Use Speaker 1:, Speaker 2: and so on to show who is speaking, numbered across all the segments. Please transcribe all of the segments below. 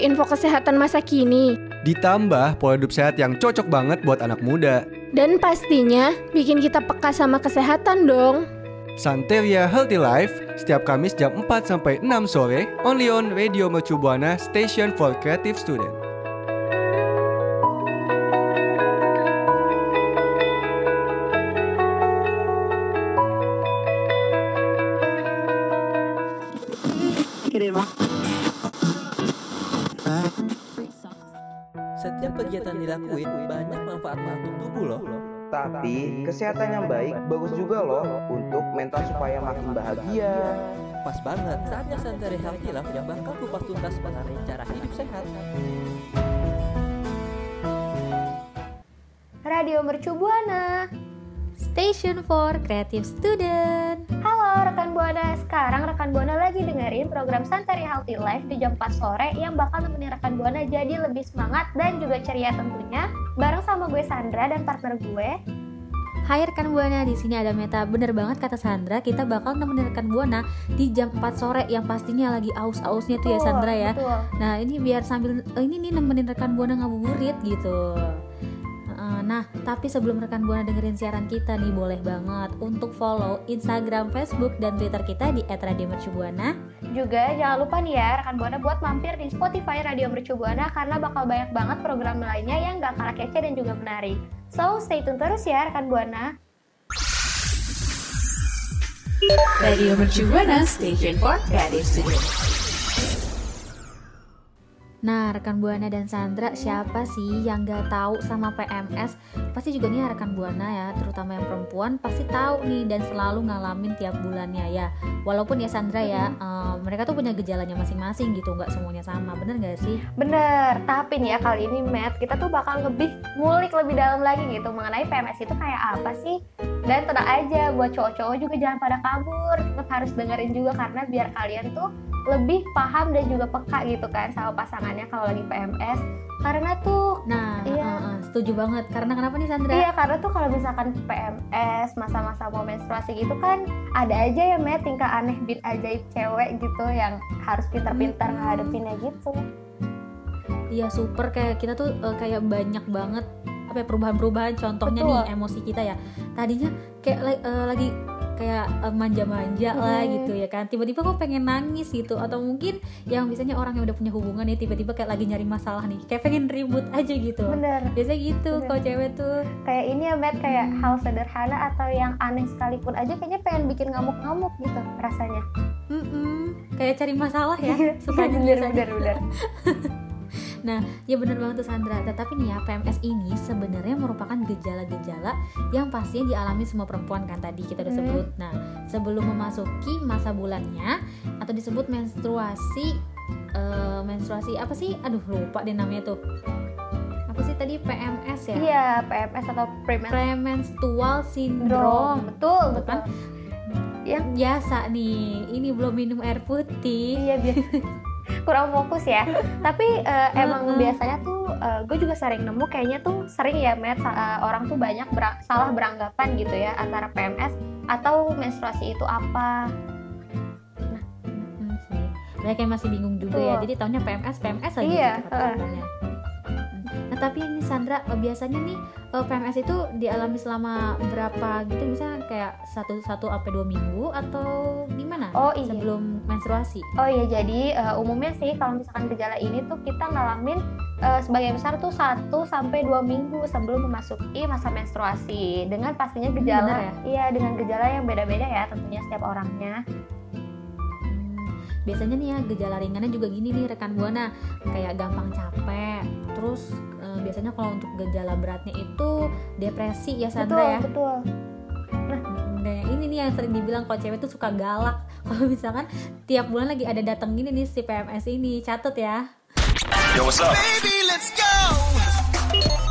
Speaker 1: info kesehatan masa kini.
Speaker 2: Ditambah pola hidup sehat yang cocok banget buat anak muda.
Speaker 1: Dan pastinya bikin kita peka sama kesehatan dong.
Speaker 2: Santeria Healthy Life setiap Kamis jam 4 sampai 6 sore only on Radio Mercu Buana Station for Creative Student.
Speaker 3: Kegiatan dilakuin banyak manfaatnya untuk tubuh loh.
Speaker 4: Tapi kesehatan yang baik bagus juga loh untuk mental supaya makin bahagia.
Speaker 3: Pas banget saatnya Santeri Healthy Life yang bakal kupas tuntas mengenai cara hidup sehat.
Speaker 5: Radio Mercu Buana.
Speaker 6: Station for Creative Student.
Speaker 5: Rekan Buana, sekarang rekan Buana lagi dengerin program Santari Healthy Life di jam 4 sore yang bakal nemenin rekan Buana jadi lebih semangat dan juga ceria tentunya. Bareng sama gue Sandra dan partner gue.
Speaker 6: Hai rekan Buana, di sini ada Meta. Bener banget kata Sandra, kita bakal nemenin rekan Buana di jam 4 sore yang pastinya lagi aus-ausnya tuh ya Sandra ya.
Speaker 5: Betul.
Speaker 6: Nah, ini biar sambil eh, ini nih nemenin rekan Buana ngabuburit gitu. Nah, tapi sebelum rekan Buana dengerin siaran kita nih, boleh banget untuk follow Instagram, Facebook, dan Twitter kita di @radiomercubuana.
Speaker 5: Juga jangan lupa nih ya rekan Buana buat mampir di Spotify Radio Mercu Buana karena bakal banyak banget program lainnya yang gak kalah kece dan juga menarik. So, stay tune terus ya rekan Buana.
Speaker 7: Radio Mercu Buana Station for Creative Student.
Speaker 6: Nah, rekan Buana dan Sandra, siapa sih yang gak tahu sama PMS? Pasti juga nih rekan Buana ya, terutama yang perempuan pasti tahu nih dan selalu ngalamin tiap bulannya ya. Walaupun ya Sandra ya, eh, mereka tuh punya gejalanya masing-masing gitu, nggak semuanya sama, bener gak sih?
Speaker 5: Bener, tapi nih ya kali ini Matt, kita tuh bakal lebih ngulik lebih dalam lagi gitu mengenai PMS itu kayak apa sih? Dan tenang aja, buat cowok-cowok juga jangan pada kabur, tetap harus dengerin juga karena biar kalian tuh lebih paham dan juga peka gitu kan sama pasangannya kalau lagi PMS. Karena tuh,
Speaker 6: Nah,
Speaker 5: Iya.
Speaker 6: eh, eh, setuju banget. Karena kenapa nih Sandra?
Speaker 5: iya karena tuh kalau misalkan PMS, masa-masa mau menstruasi gitu kan ada aja ya Matt tingkah aneh bin ajaib cewek gitu yang harus pintar-pintar ngadepinnya gitu.
Speaker 6: Iya super kayak kita tuh eh, kayak banyak banget apa ya, perubahan-perubahan contohnya
Speaker 5: Betul.
Speaker 6: nih emosi kita ya tadinya kayak eh, lagi kayak eh, manja-manja lah
Speaker 5: Hmm.
Speaker 6: gitu ya kan. Tiba-tiba kok pengen nangis gitu. Atau mungkin yang biasanya orang yang udah punya hubungan nih tiba-tiba kayak lagi nyari masalah nih. Kayak pengen ribut aja gitu.
Speaker 5: Bener.
Speaker 6: biasanya gitu kalau cewek tuh.
Speaker 5: Kayak ini ya Matt kayak
Speaker 6: Hmm.
Speaker 5: hal sederhana atau yang aneh sekalipun aja kayaknya pengen bikin ngamuk-ngamuk gitu rasanya.
Speaker 6: Mm-mm, kayak cari masalah ya suka
Speaker 5: bener
Speaker 6: biasanya.
Speaker 5: bener bener
Speaker 6: Nah, ya bener banget tuh Sandra. Tetapi nih ya, PMS ini sebenarnya merupakan gejala-gejala yang pastinya dialami semua perempuan kan tadi kita udah
Speaker 5: Hmm.
Speaker 6: sebut. Nah, sebelum memasuki masa bulannya atau disebut menstruasi eh, menstruasi apa sih? Aduh, lupa deh namanya tuh. Apa sih tadi PMS ya?
Speaker 5: iya PMS atau premenstrual
Speaker 6: Premenstrual syndrome.
Speaker 5: betul
Speaker 6: Tuh
Speaker 5: betul
Speaker 6: kan? Biasa nih, ini belum minum air putih.
Speaker 5: iya biar kurang fokus ya tapi eh, emang
Speaker 6: Heeh.
Speaker 5: biasanya tuh gue juga sering nemu kayaknya tuh sering ya Matt sa- eh, orang tuh banyak berang- salah beranggapan gitu ya antara PMS atau menstruasi itu apa
Speaker 6: Hmm, sih. Banyak yang masih bingung juga ya.
Speaker 5: Betul.
Speaker 6: Jadi taunya PMS, PMS aja
Speaker 5: Iya,
Speaker 6: gitu kata-katanya. Hmm. Tapi ini Sandra eh, biasanya nih eh, PMS itu dialami selama berapa gitu misalnya kayak satu satu sampai dua minggu atau gimana?
Speaker 5: Oh, iya.
Speaker 6: Sebelum menstruasi.
Speaker 5: Oh iya, jadi eh, umumnya sih kalau misalkan gejala ini tuh kita ngalamin eh, sebagian besar tuh 1 sampai 2 minggu sebelum memasuki masa menstruasi. Dengan pastinya gejala
Speaker 6: bener ya?
Speaker 5: Iya, dengan gejala yang beda-beda ya tentunya setiap orangnya.
Speaker 6: Biasanya nih ya gejala ringannya juga gini nih rekan buana kayak gampang capek. Terus eh, biasanya kalau untuk gejala beratnya itu depresi ya Sandra ya.
Speaker 5: betul, betul.
Speaker 6: Hmm, Dan ini nih yang sering dibilang kalau cewek tuh suka galak. Kalau misalkan tiap bulan lagi ada datang gini nih si PMS ini, catet ya.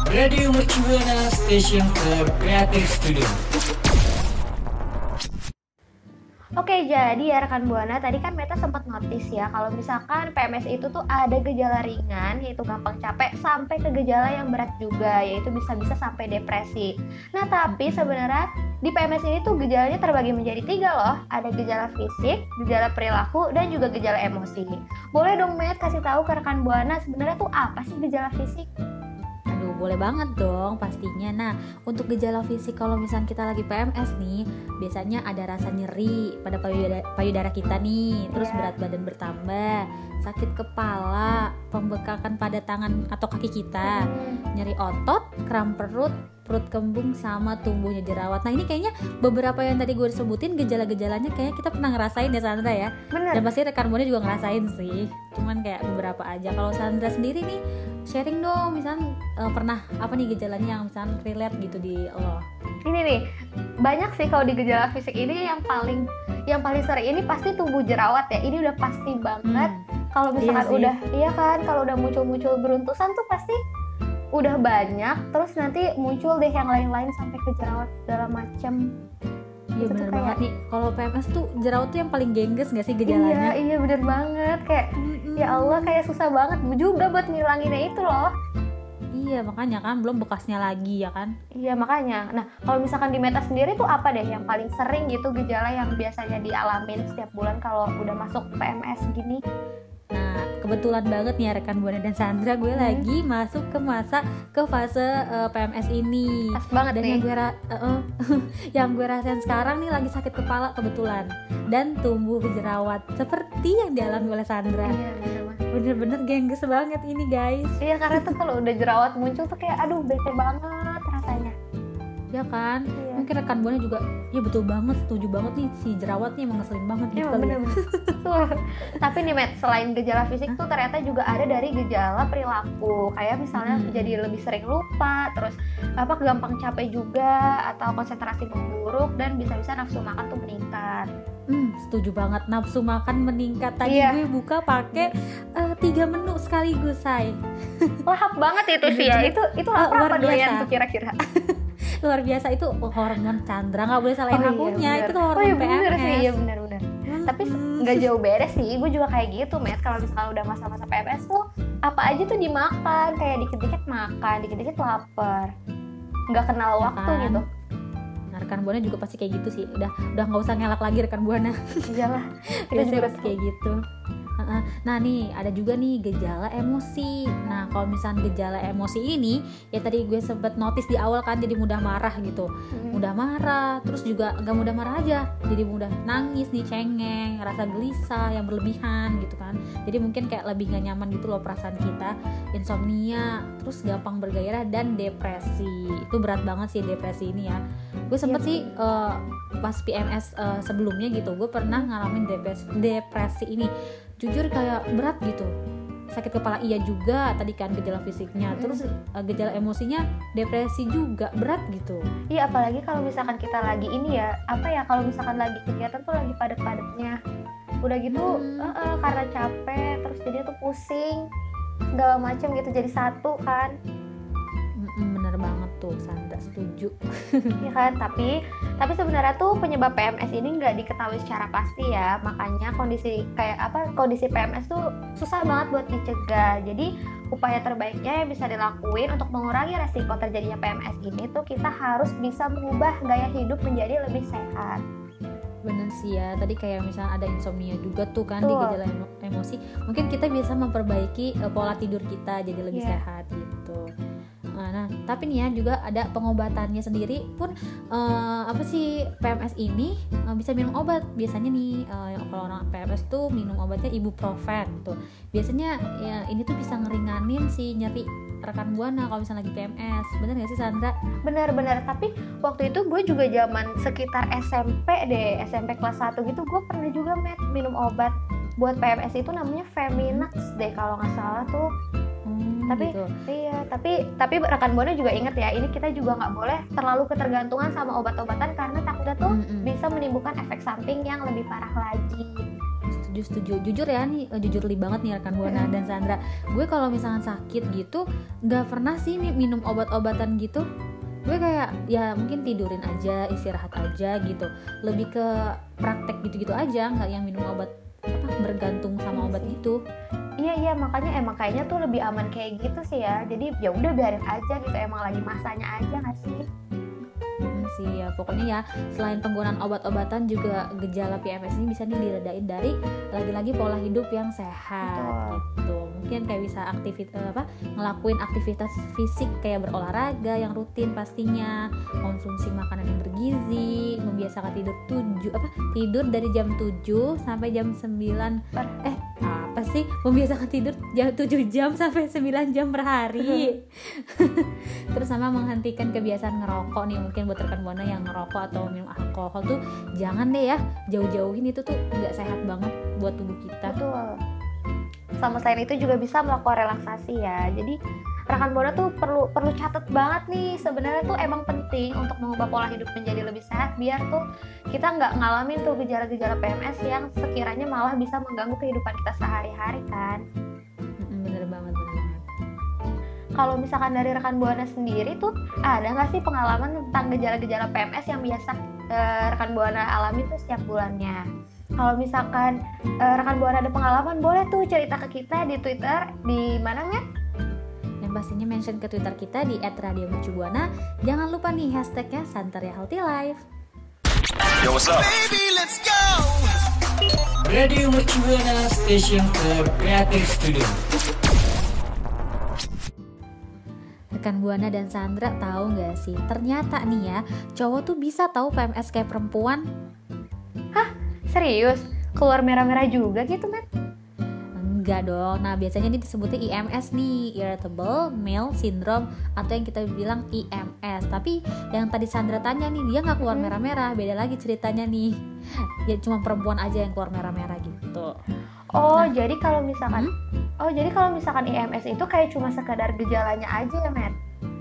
Speaker 7: Radio Mercu Buana Station for Creative Student.
Speaker 5: Oke, jadi ya rekan Buana, tadi kan Meta sempat notice ya kalau misalkan PMS itu tuh ada gejala ringan yaitu gampang capek sampai ke gejala yang berat juga yaitu bisa-bisa sampai depresi. Nah, tapi sebenarnya di PMS ini tuh gejalanya terbagi menjadi tiga loh. Ada gejala fisik, gejala perilaku, dan juga gejala emosi. Boleh dong Met kasih tahu ke rekan Buana sebenarnya tuh apa sih gejala fisik?
Speaker 6: Boleh banget dong pastinya. Nah, untuk gejala fisik kalau misalnya kita lagi PMS nih, biasanya ada rasa nyeri pada payudara, payudara kita nih, terus
Speaker 5: Iya.
Speaker 6: berat badan bertambah, sakit kepala, pembekakan pada tangan atau kaki kita, nyeri otot, kram perut, perut kembung sama tumbuhnya jerawat. Nah, ini kayaknya beberapa yang tadi gue sebutin gejala-gejalanya kayaknya kita pernah ngerasain ya Sandra ya.
Speaker 5: Bener.
Speaker 6: Dan pasti rekan buana juga ngerasain sih. Cuman kayak beberapa aja. Kalau Sandra sendiri nih sharing dong misalnya eh, pernah apa nih gejalanya yang misalnya relate gitu di lo.
Speaker 5: Ini nih, banyak sih kalau di gejala fisik ini yang paling yang paling sering ini pasti tumbuh jerawat ya. Ini udah pasti banget. Kalau
Speaker 6: Iya
Speaker 5: misalkan
Speaker 6: sih.
Speaker 5: udah, iya kan, kalau udah muncul-muncul beruntusan tuh pasti udah banyak. Terus nanti muncul deh yang lain-lain sampai ke jerawat segala macem.
Speaker 6: Iya
Speaker 5: Itu tuh
Speaker 6: bener
Speaker 5: kayak-
Speaker 6: banget nih. Kalau PMS tuh jerawat tuh yang paling gengges gak sih
Speaker 5: Iya,
Speaker 6: gejalanya?
Speaker 5: iya bener banget. Kayak ya Allah kayak susah banget juga buat ngilanginnya itu loh.
Speaker 6: Iya makanya kan belum bekasnya lagi ya kan.
Speaker 5: Iya makanya. Nah kalau misalkan di Meta sendiri tuh apa deh yang paling sering gitu gejala yang biasanya dialamin setiap bulan kalau udah masuk PMS gini?
Speaker 6: Nah, kebetulan banget nih ya rekan Buana dan Sandra gue
Speaker 5: Hmm.
Speaker 6: lagi masuk ke masa ke fase eh, PMS ini.
Speaker 5: Pas banget
Speaker 6: Dan
Speaker 5: nih.
Speaker 6: yang gue ra- eh, eh, yang gue rasain sekarang nih lagi sakit kepala kebetulan dan tumbuh jerawat seperti yang dialami oleh Sandra.
Speaker 5: Iya.
Speaker 6: Bener-bener gengges banget ini guys.
Speaker 5: Iya karena tuh kalau udah jerawat muncul tuh kayak aduh bete banget rasanya.
Speaker 6: Ya kan?
Speaker 5: Iya.
Speaker 6: Mungkin rekan Buana juga ya betul banget, setuju banget nih si jerawat nih emang ngeselin banget gitu
Speaker 5: Iya
Speaker 6: ya.
Speaker 5: bener Tuh. Tapi nih Matt, selain gejala fisik tuh ternyata juga ada dari gejala perilaku. Kayak misalnya
Speaker 6: Hmm.
Speaker 5: jadi lebih sering lupa, terus apa gampang capek juga atau konsentrasi memburuk dan bisa-bisa nafsu makan tuh meningkat.
Speaker 6: Hmm, setuju banget nafsu makan meningkat. Tadi
Speaker 5: Iya.
Speaker 6: gue buka pakai eh, tiga menu sekaligus, say.
Speaker 5: Lahap banget itu sih ya. Itu itu lapar
Speaker 6: luar
Speaker 5: apa doyan
Speaker 6: biasa.
Speaker 5: tuh kira-kira?
Speaker 6: Luar biasa itu hormon Chandra nggak boleh salahin
Speaker 5: iya,
Speaker 6: akunya.
Speaker 5: bener.
Speaker 6: itu tuh
Speaker 5: Oh
Speaker 6: hormon
Speaker 5: iya bener
Speaker 6: PMS.
Speaker 5: sih, iya bener-bener. Tapi
Speaker 6: Mm-mm.
Speaker 5: nggak jauh beres sih, gue juga kayak gitu, Matt. Kalau misalnya udah masa-masa PMS tuh apa aja tuh dimakan, kayak dikit-dikit makan, dikit-dikit lapar, nggak kenal
Speaker 6: Ya
Speaker 5: waktu
Speaker 6: kan?
Speaker 5: gitu.
Speaker 6: Nah, rekan buana juga pasti kayak gitu sih. Udah udah nggak usah ngelak lagi rekan buana.
Speaker 5: Iyalah, kita
Speaker 6: Biasanya
Speaker 5: juga
Speaker 6: pasti kayak gitu. Nah nih ada juga nih gejala emosi. Nah kalau misalnya gejala emosi ini ya tadi gue sempet notice di awal kan jadi mudah marah gitu,
Speaker 5: Hmm.
Speaker 6: mudah marah, terus juga nggak mudah marah aja, jadi mudah nangis nih cengeng, rasa gelisah yang berlebihan gitu kan. Jadi mungkin kayak lebih nggak nyaman gitu loh perasaan kita, insomnia, terus gampang bergairah dan depresi. Itu berat banget sih depresi ini ya. Gue sempet
Speaker 5: Iya,
Speaker 6: sih eh, pas PMS eh, sebelumnya gitu, gue pernah ngalamin depresi, depresi ini. Jujur kayak berat gitu. Sakit kepala iya juga tadi kan gejala fisiknya, terus eh, gejala emosinya depresi juga berat gitu.
Speaker 5: Iya, apalagi kalau misalkan kita lagi ini ya, apa ya? Kalau misalkan lagi kegiatan tuh lagi padat-padatnya, udah gitu
Speaker 6: Hmm.
Speaker 5: eh, eh, karena capek, terus jadi tuh pusing, segala macam gitu jadi satu kan.
Speaker 6: Tuh Sandra setuju.
Speaker 5: ya kan tapi tapi sebenarnya tuh penyebab PMS ini nggak diketahui secara pasti ya makanya kondisi kayak apa kondisi PMS tuh susah banget buat dicegah jadi upaya terbaiknya yang bisa dilakuin untuk mengurangi resiko terjadinya PMS ini tuh kita harus bisa mengubah gaya hidup menjadi lebih sehat
Speaker 6: Bener sih ya, tadi kayak misalnya ada insomnia juga tuh kan di
Speaker 5: Betul.
Speaker 6: gejala emo- emosi. Mungkin kita bisa memperbaiki eh, pola tidur kita jadi lebih
Speaker 5: Iya.
Speaker 6: sehat gitu. Nah, tapi nih ya juga ada pengobatannya sendiri pun eh, apa sih PMS ini eh, bisa minum obat. Biasanya nih yang kalau orang PMS tuh minum obatnya ibuprofen tuh. Biasanya ya ini tuh bisa ngeringanin si nyeri rekan buana kalau misalnya lagi PMS. Bener gak sih Sandra?
Speaker 5: benar-benar tapi waktu itu gue juga zaman sekitar SMP deh SMP kelas 1 gitu gue pernah juga met minum obat buat PMS itu namanya Feminax deh kalau nggak salah tuh
Speaker 6: Hmm,
Speaker 5: Tapi-
Speaker 6: gitu.
Speaker 5: Iya, tapi tapi rekan buana juga ingat ya, ini kita juga nggak boleh terlalu ketergantungan sama obat-obatan karena takutnya tuh
Speaker 6: Mm-mm.
Speaker 5: bisa menimbulkan efek samping yang lebih parah lagi.
Speaker 6: setuju setuju. Jujur ya nih eh, jujur li banget nih rekan buana dan Sandra. Gue kalau misalnya sakit gitu nggak pernah sih mi- minum obat-obatan gitu. Gue kayak ya mungkin tidurin aja istirahat aja gitu. Lebih ke praktek gitu-gitu aja nggak yang minum obat apa bergantung sama obat gitu
Speaker 5: Iya iya makanya emang kayaknya tuh lebih aman kayak gitu sih ya. Jadi ya udah biarin aja gitu emang lagi masanya aja nggak sih?
Speaker 6: Hmm, sih ya pokoknya ya selain penggunaan obat-obatan juga gejala PMS ini bisa nih diredain dari lagi-lagi pola hidup yang sehat gitu mungkin kayak bisa aktivitas apa ngelakuin aktivitas fisik kayak berolahraga yang rutin pastinya konsumsi makanan yang bergizi membiasakan tidur tujuh apa tidur dari jam 7 sampai jam 9 eh sih membiasakan tidur jam 7 jam sampai 9 jam per hari terus sama menghentikan kebiasaan ngerokok nih mungkin buat rekan buana yang ngerokok atau minum alkohol tuh jangan deh ya jauh-jauhin itu tuh nggak sehat banget buat tubuh kita
Speaker 5: Betul. Sama selain itu juga bisa melakukan relaksasi ya. Jadi rekan buana tuh perlu perlu catat banget nih sebenarnya tuh emang penting untuk mengubah pola hidup menjadi lebih sehat biar tuh kita nggak ngalamin tuh gejala-gejala PMS yang sekiranya malah bisa mengganggu kehidupan kita sehari-hari kan.
Speaker 6: Bener banget bener banget
Speaker 5: Kalau misalkan dari rekan buana sendiri tuh ada nggak sih pengalaman tentang gejala-gejala PMS yang biasa eh, rekan buana alami tuh setiap bulannya? Kalau misalkan eh, rekan buana ada pengalaman boleh tuh cerita ke kita di Twitter di mana ya?
Speaker 6: Dan pastinya mention ke twitter kita di @radiomercubuana jangan lupa nih hashtagnya Santeria Healthy Life
Speaker 8: Yo, what's up?
Speaker 9: Radio Mercubuana Station for Creative Studio.
Speaker 6: Rekan Buana dan Sandra tahu nggak sih? Ternyata nih ya, cowok tuh bisa tahu PMS kayak perempuan.
Speaker 5: Serius? Keluar merah-merah juga gitu, Matt?
Speaker 6: Enggak dong. Nah, biasanya ini disebutnya IMS nih, Irritable Male Syndrome atau yang kita bilang IMS. Tapi yang tadi Sandra tanya nih, dia nggak keluar merah-merah. Beda lagi ceritanya nih. Ya cuma perempuan aja yang keluar merah-merah gitu.
Speaker 5: Oh,
Speaker 6: Nah.
Speaker 5: jadi kalau misalkan Oh, jadi kalau misalkan IMS itu kayak cuma sekadar gejalanya aja ya, Matt?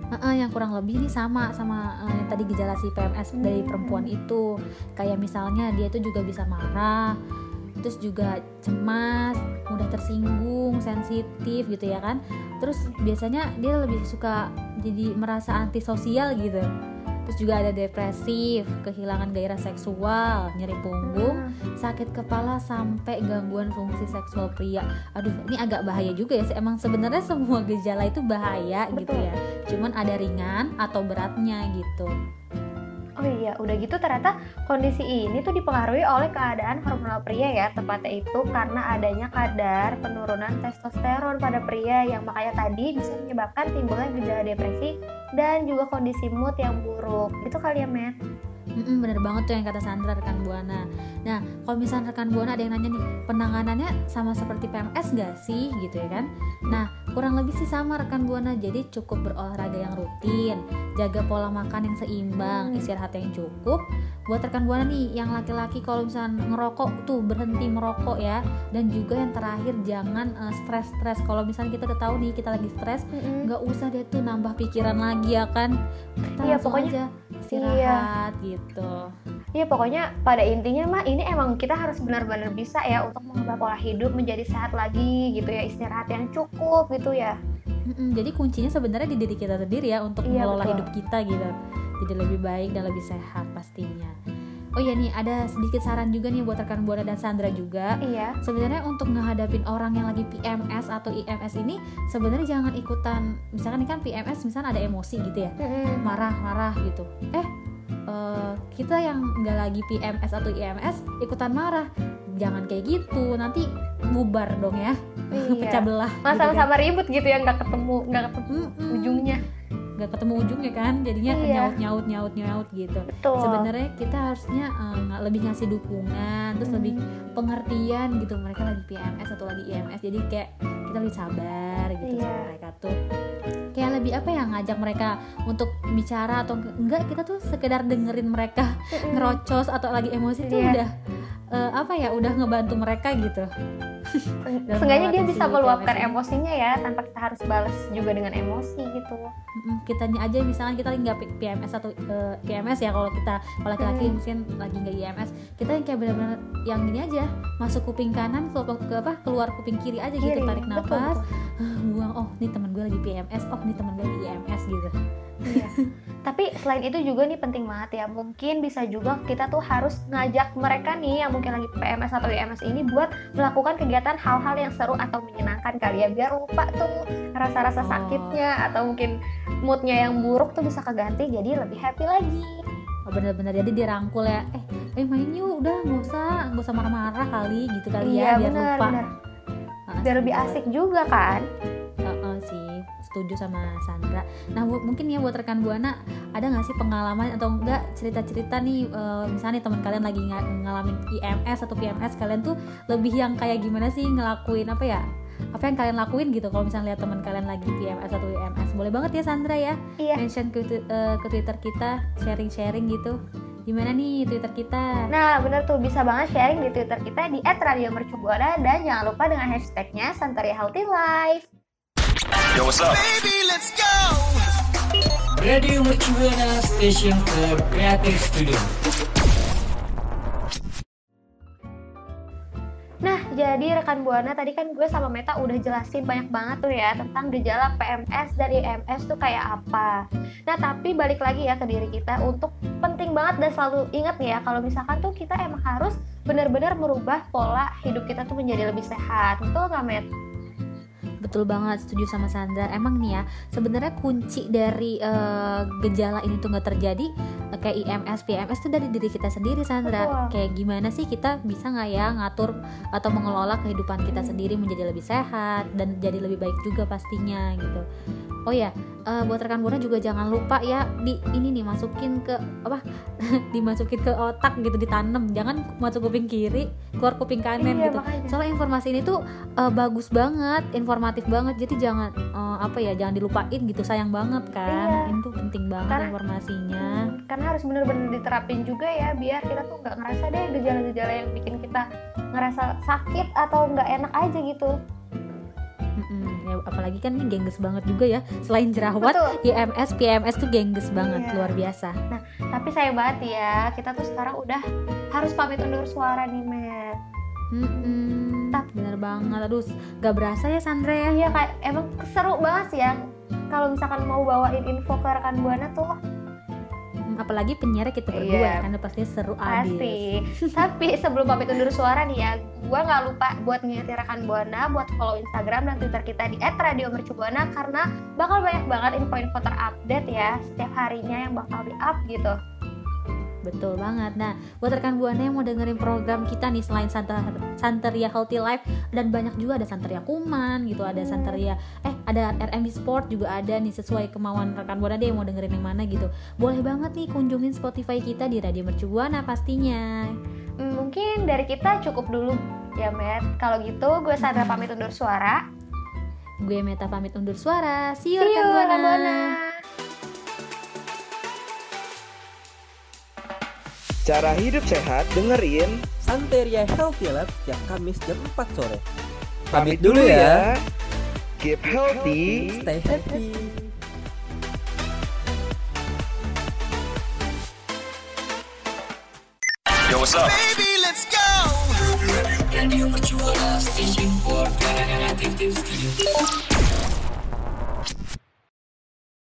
Speaker 6: Heeh, yang kurang lebih nih sama sama eh, yang tadi gejala si PMS dari perempuan itu. Kayak misalnya dia tuh juga bisa marah, terus juga cemas, mudah tersinggung, sensitif gitu ya kan. Terus biasanya dia lebih suka jadi merasa antisosial gitu. Terus juga ada depresif, kehilangan gairah seksual, nyeri punggung, sakit kepala sampai gangguan fungsi seksual pria. Aduh, ini agak bahaya juga ya. Emang sebenarnya semua gejala itu bahaya gitu ya. Cuman ada ringan atau beratnya gitu.
Speaker 5: Oh iya, udah gitu ternyata kondisi ini tuh dipengaruhi oleh keadaan hormonal pria ya, tepatnya itu karena adanya kadar penurunan testosteron pada pria yang makanya tadi bisa menyebabkan timbulnya gejala depresi dan juga kondisi mood yang buruk. Itu kali ya, Matt?
Speaker 6: Mm-mm, bener banget tuh yang kata Sandra rekan buana. Nah, kalau misalnya rekan buana ada yang nanya nih, penanganannya sama seperti PMS gak sih gitu ya kan? Nah, kurang lebih sih sama rekan buana. Jadi cukup berolahraga yang rutin, jaga pola makan yang seimbang, istirahat yang cukup. Buat rekan buana nih, yang laki-laki kalau misalnya ngerokok tuh berhenti merokok ya. Dan juga yang terakhir jangan eh, stres-stres. Kalau misalnya kita udah tahu nih kita lagi stres, nggak usah deh tuh nambah pikiran lagi ya kan? Kita
Speaker 5: Iya,
Speaker 6: langsung
Speaker 5: pokoknya-
Speaker 6: aja istirahat gitu.
Speaker 5: Iya pokoknya pada intinya mah ini emang kita harus benar-benar bisa ya untuk mengubah pola hidup menjadi sehat lagi gitu ya istirahat yang cukup gitu ya.
Speaker 6: Mm-mm, jadi kuncinya sebenarnya di diri kita sendiri ya untuk
Speaker 5: Iya,
Speaker 6: mengelola
Speaker 5: betul.
Speaker 6: hidup kita gitu. Jadi lebih baik dan lebih sehat pastinya. Oh ya nih ada sedikit saran juga nih buat rekan buana dan Sandra juga.
Speaker 5: Iya.
Speaker 6: Sebenarnya untuk menghadapin orang yang lagi PMS atau IMS ini sebenarnya jangan ikutan misalkan ini kan PMS misalnya ada emosi gitu ya. Marah-marah gitu. Eh eh, kita yang nggak lagi PMS atau IMS ikutan marah. Jangan kayak gitu. Nanti bubar dong ya. Pecah
Speaker 5: Iya.
Speaker 6: belah.
Speaker 5: Masa
Speaker 6: gitu kan.
Speaker 5: sama ribut gitu ya nggak ketemu nggak ketemu
Speaker 6: Mm-mm.
Speaker 5: ujungnya.
Speaker 6: nggak ketemu ujungnya kan jadinya
Speaker 5: Iya.
Speaker 6: nyaut nyaut nyaut nyaut gitu sebenarnya kita harusnya nggak- lebih ngasih dukungan terus lebih
Speaker 5: Hmm.
Speaker 6: pengertian gitu mereka lagi PMS atau lagi IMS jadi kayak kita lebih sabar gitu
Speaker 5: Iya.
Speaker 6: sama mereka tuh kayak lebih apa ya ngajak mereka untuk bicara atau enggak kita tuh sekedar dengerin mereka ngerocos atau lagi emosi tuh
Speaker 5: Iya.
Speaker 6: udah eh, apa ya udah ngebantu mereka gitu
Speaker 5: Seenggaknya dia bisa meluapkan
Speaker 6: ini.
Speaker 5: emosinya ya tanpa kita harus balas juga dengan emosi gitu.
Speaker 6: Kitanya aja misalkan kita lagi nggak PMS atau eh, PMS ya kalau kita kalau laki-laki
Speaker 5: Hmm.
Speaker 6: mungkin lagi nggak IMS kita yang kayak benar-benar yang gini aja masuk kuping kanan ke, ke apa keluar kuping kiri aja gitu
Speaker 5: Kiri,
Speaker 6: tarik
Speaker 5: betul,
Speaker 6: nafas buang oh nih teman gue lagi PMS oh nih teman gue lagi IMS gitu
Speaker 5: Iya. tapi selain itu juga nih penting banget ya. Mungkin bisa juga kita tuh harus ngajak mereka nih yang mungkin lagi PMS atau IMS ini buat melakukan kegiatan hal-hal yang seru atau menyenangkan kali ya. Biar lupa tuh rasa-rasa
Speaker 6: Oh.
Speaker 5: sakitnya atau mungkin moodnya yang buruk tuh bisa keganti jadi lebih happy lagi.
Speaker 6: Oh, bener-bener jadi dirangkul ya. Eh eh main yuk. Udah nggak usah nggak usah marah-marah kali gitu kali
Speaker 5: iya
Speaker 6: ya biar
Speaker 5: benar
Speaker 6: lupa.
Speaker 5: benar.
Speaker 6: Ah,
Speaker 5: biar lebih asik juga kan
Speaker 6: setuju sama Sandra. Nah mungkin ya buat rekan buana ada nggak sih pengalaman atau enggak cerita-cerita nih eh, misalnya nih teman kalian lagi nga- ngalamin IMS atau PMS kalian tuh lebih yang kayak gimana sih ngelakuin apa ya apa yang kalian lakuin gitu kalau misalnya lihat teman kalian lagi PMS atau IMS boleh banget ya Sandra ya?
Speaker 5: Iya.
Speaker 6: Mention ke, eh, ke Twitter kita sharing-sharing gitu. Gimana nih Twitter kita?
Speaker 5: Nah, bener tuh bisa banget sharing di Twitter kita di @radiomercubuana dan jangan lupa dengan hashtagnya Santeria Healthy Life.
Speaker 8: Yo, what's up?
Speaker 9: Radio Mercubuana Station for Creative Studio.
Speaker 5: Nah, jadi rekan Buana tadi kan gue sama Meta udah jelasin banyak banget tuh ya tentang gejala PMS dan IMS tuh kayak apa. Nah, tapi balik lagi ya ke diri kita untuk penting banget dan selalu ingat nih ya kalau misalkan tuh kita emang harus benar-benar merubah pola hidup kita tuh menjadi lebih sehat. Betul nggak, Met?
Speaker 6: Betul banget, setuju sama Sandra. Emang nih ya, sebenarnya kunci dari eh, gejala ini tuh nggak terjadi eh, kayak IMS, PMS tuh dari diri kita sendiri, Sandra.
Speaker 5: Betul.
Speaker 6: Kayak gimana sih kita bisa nggak ya ngatur atau mengelola kehidupan kita sendiri menjadi lebih sehat dan jadi lebih baik juga pastinya gitu. Oh ya, eh, buat rekan buana juga jangan lupa ya di ini nih masukin ke apa? dimasukin ke otak gitu ditanam. Jangan masuk kuping kiri, keluar kuping kanan
Speaker 5: Iya,
Speaker 6: gitu.
Speaker 5: makanya.
Speaker 6: Soalnya informasi ini tuh uh, bagus banget, informatif banget. Jadi jangan uh, apa ya, jangan dilupain gitu. Sayang banget kan.
Speaker 5: Iya.
Speaker 6: Ini tuh penting banget
Speaker 5: Karena-
Speaker 6: informasinya.
Speaker 5: Hmm, karena harus benar-benar diterapin juga ya biar kita tuh nggak ngerasa deh gejala-gejala yang bikin kita ngerasa sakit atau nggak enak aja gitu.
Speaker 6: Apalagi kan ini gengges banget juga ya. Selain jerawat,
Speaker 5: Betul.
Speaker 6: IMS, PMS tuh gengges banget,
Speaker 5: Iya.
Speaker 6: luar biasa.
Speaker 5: Tapi sayang banget ya, kita tuh sekarang udah harus pamit undur suara nih, Met.
Speaker 6: Mm-mm.
Speaker 5: Tap-
Speaker 6: Bener banget. Aduh, gak berasa ya Sandra ya.
Speaker 5: Iya kayak emang seru banget sih ya. Kalau misalkan mau bawain info ke rekan buana tuh
Speaker 6: Mm, Apalagi penyiar kita berdua
Speaker 5: Iya.
Speaker 6: kan pasti seru abis.
Speaker 5: pasti. Tapi sebelum pamit undur suara nih ya, gua nggak lupa buat ngingetin rekan buana buat follow Instagram dan Twitter kita di @radiomercubuana karena bakal banyak banget info-info terupdate ya setiap harinya yang bakal di up gitu.
Speaker 6: Betul banget. Nah, buat rekan buana yang mau dengerin program kita nih selain Santa, Santeria Healthy Life dan banyak juga ada Santeria Kuman gitu, ada
Speaker 5: Hmm.
Speaker 6: Santeria eh ada RMB Sport juga ada nih sesuai kemauan rekan buana deh yang mau dengerin yang mana gitu. Boleh banget nih kunjungin Spotify kita di Radio Mercu Buana pastinya.
Speaker 5: Hmm, mungkin dari kita cukup dulu ya, Met. Kalau gitu gue Sandra pamit undur suara.
Speaker 6: Gue Meta pamit undur suara. See you,
Speaker 5: See you,
Speaker 6: rekan buana.
Speaker 5: rekan buana.
Speaker 4: Cara hidup sehat dengerin
Speaker 3: Santeria Healthy Lab yang Kamis jam 4 sore.
Speaker 2: Pamit dulu ya. ya.
Speaker 4: Keep healthy,
Speaker 3: stay happy.
Speaker 8: Yo, what's up?
Speaker 9: Baby, let's go. Radio Perjuangan Station for Creative Studio.